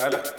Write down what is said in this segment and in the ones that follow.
هلا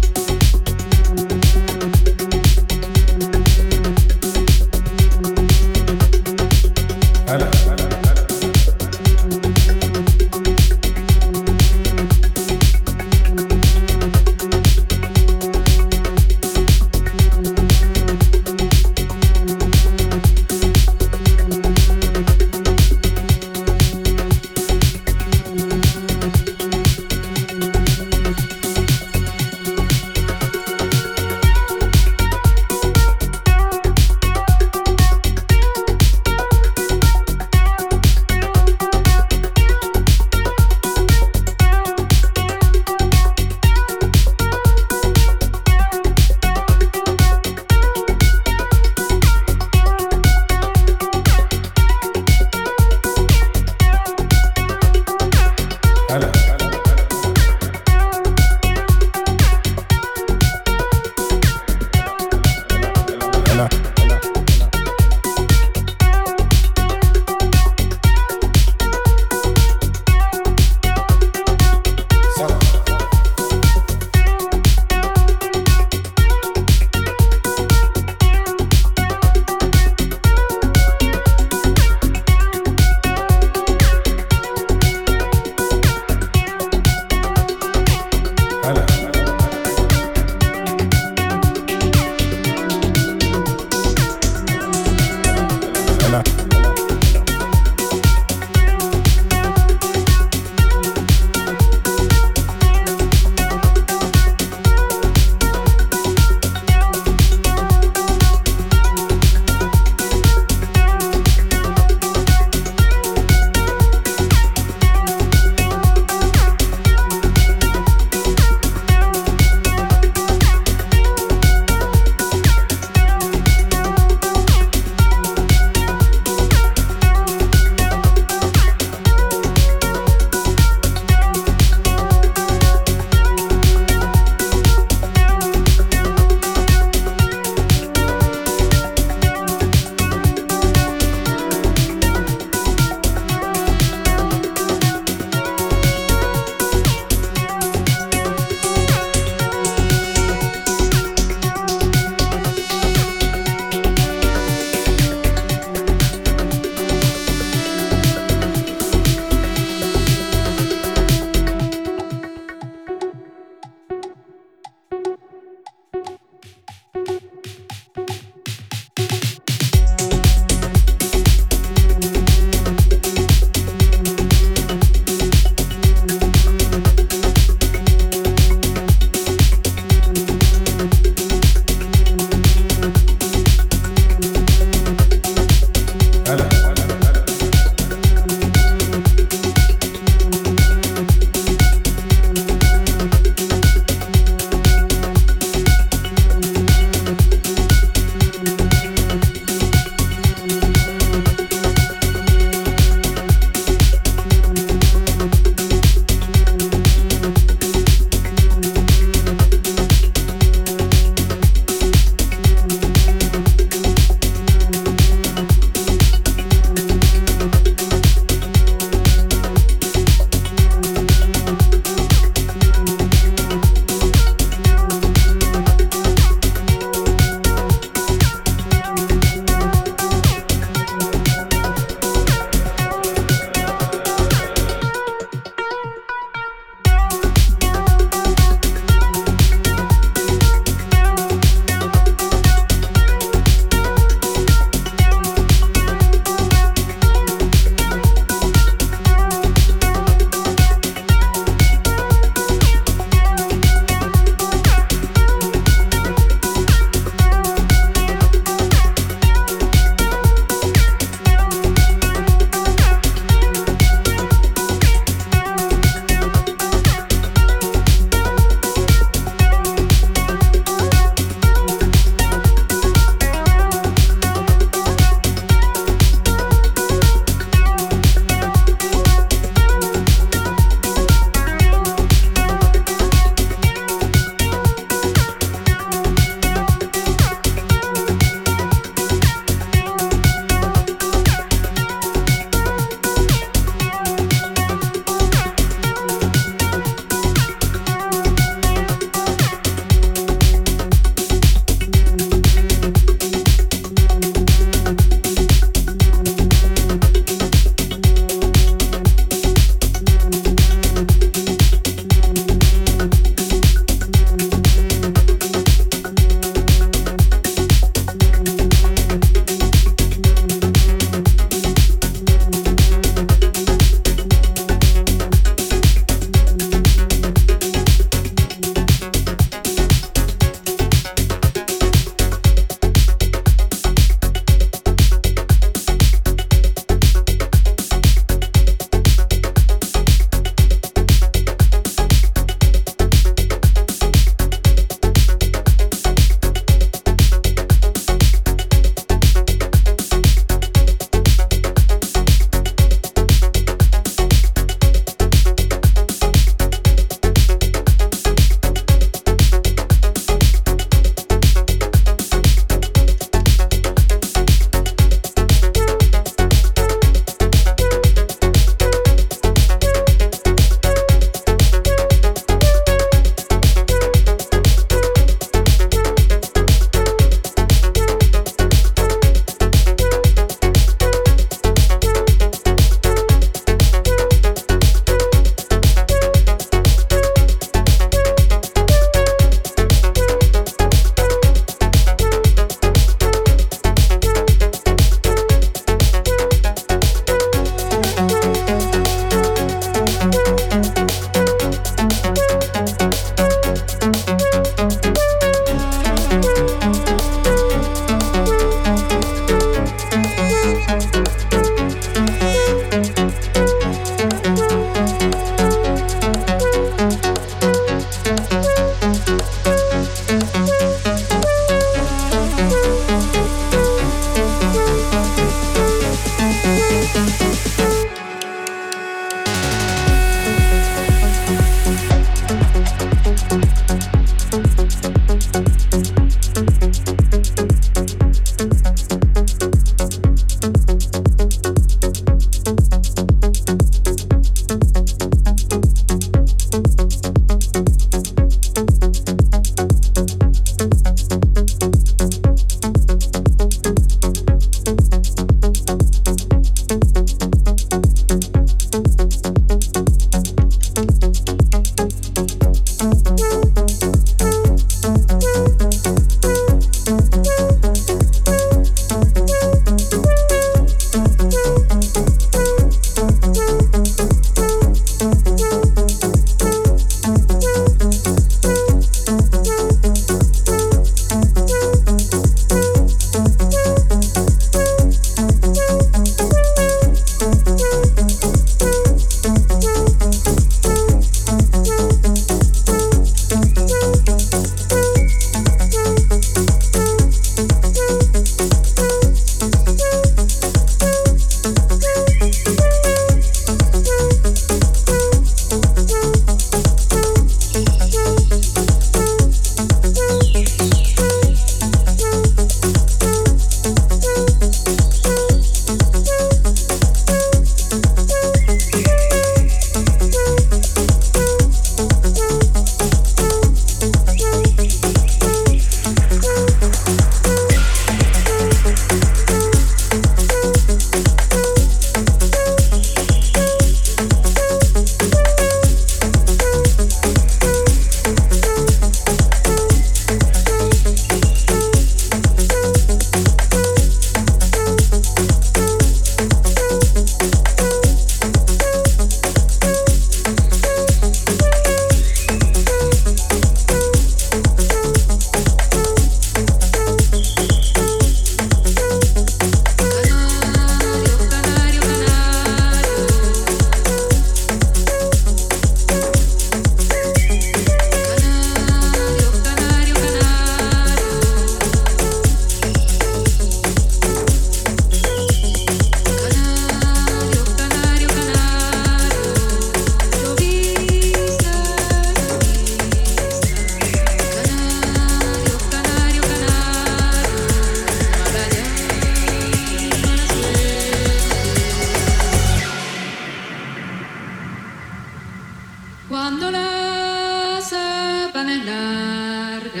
cuando las sábanas largas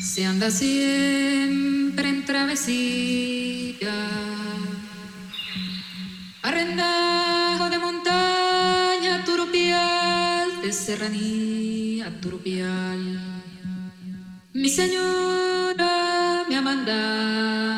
se anda siempre en travesía, arrendajo de montaña, turupial, de serranía, turupial. Mi señora me ha mandado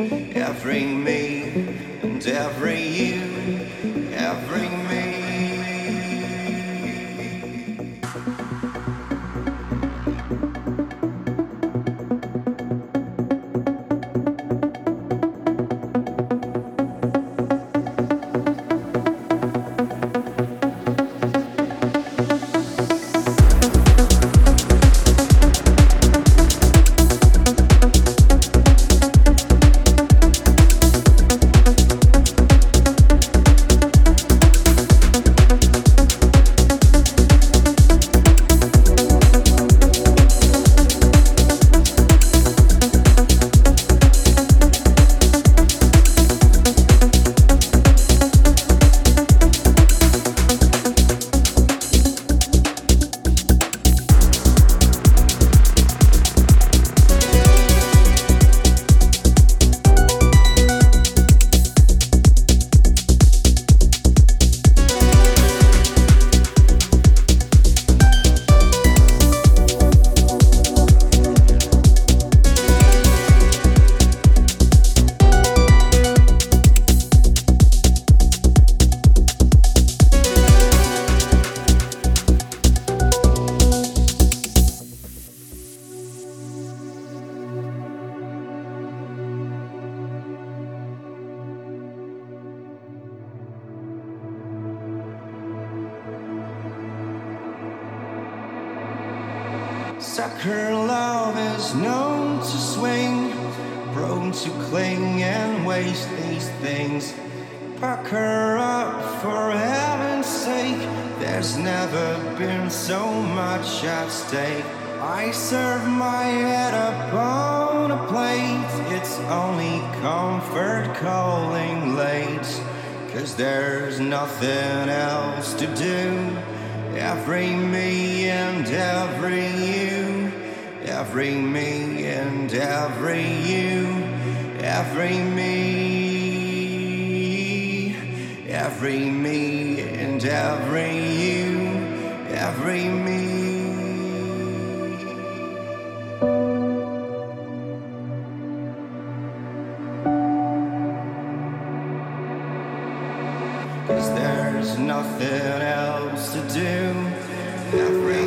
every me, and every you, every me. Every me and every you, every me and every you, every me, every me and every nothing else to do. Every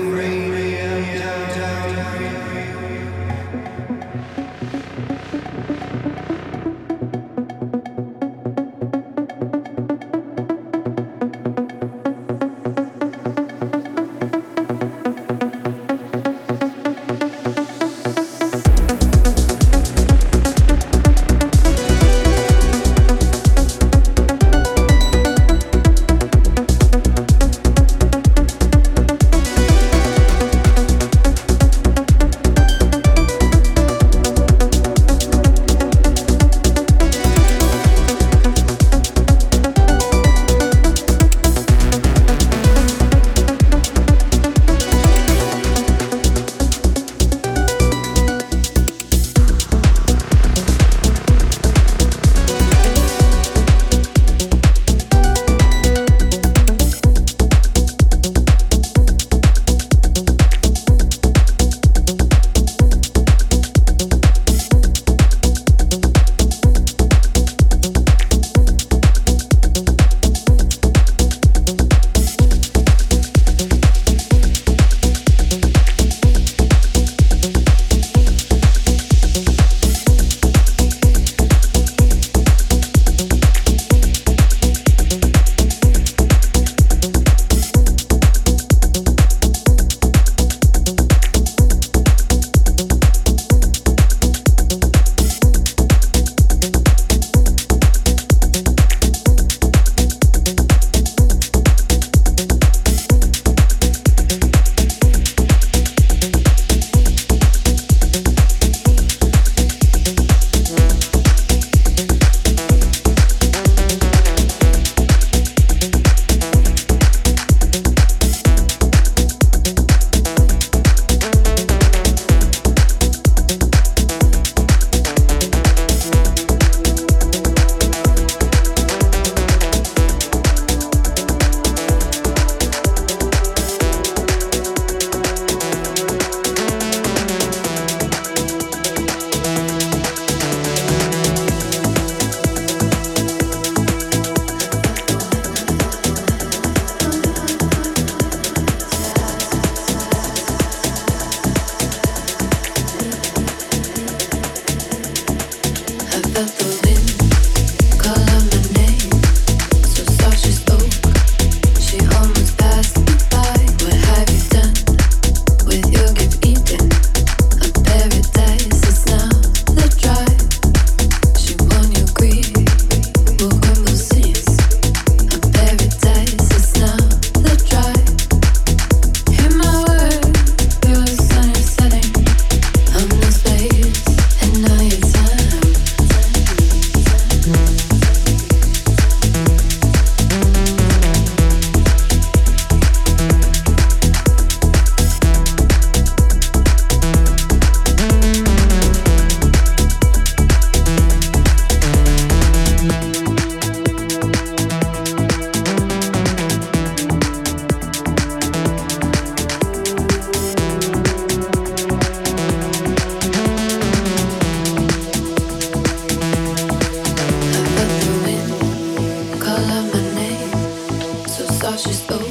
how she spoke.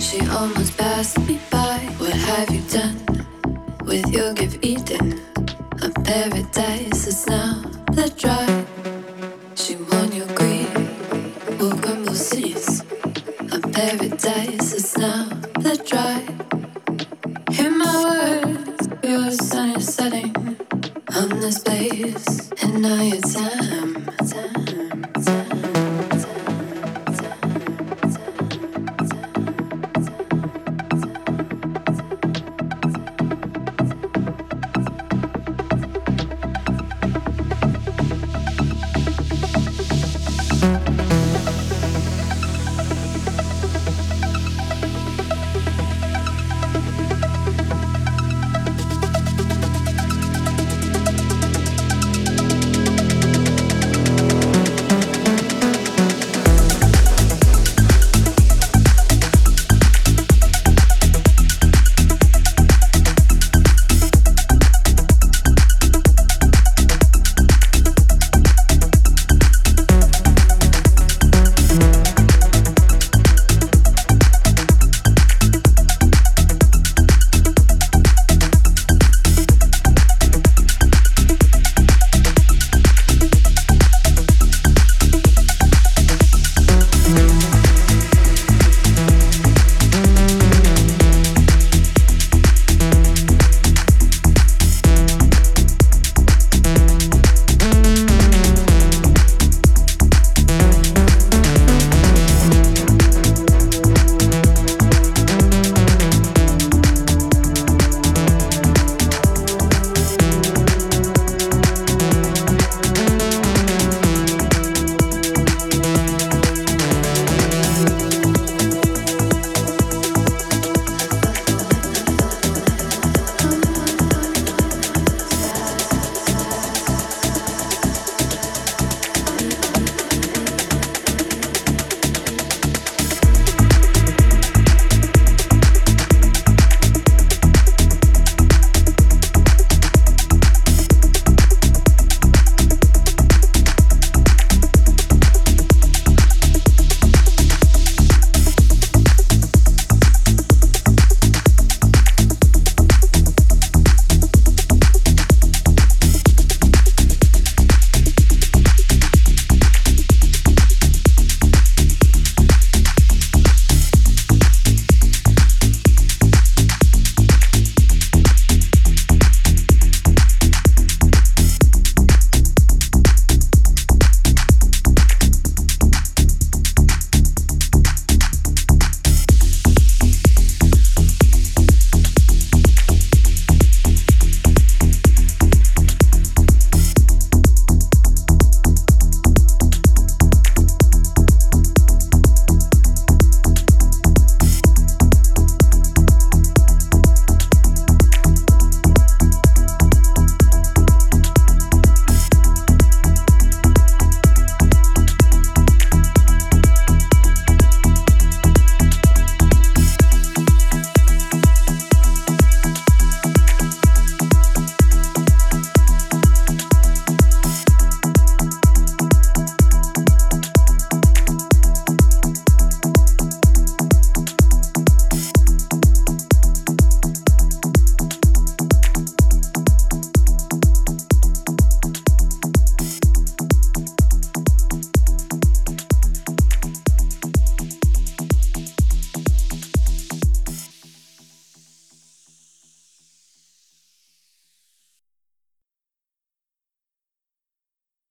She almost passed me by. What have you done with your gift? Eden? A paradise is now the drive.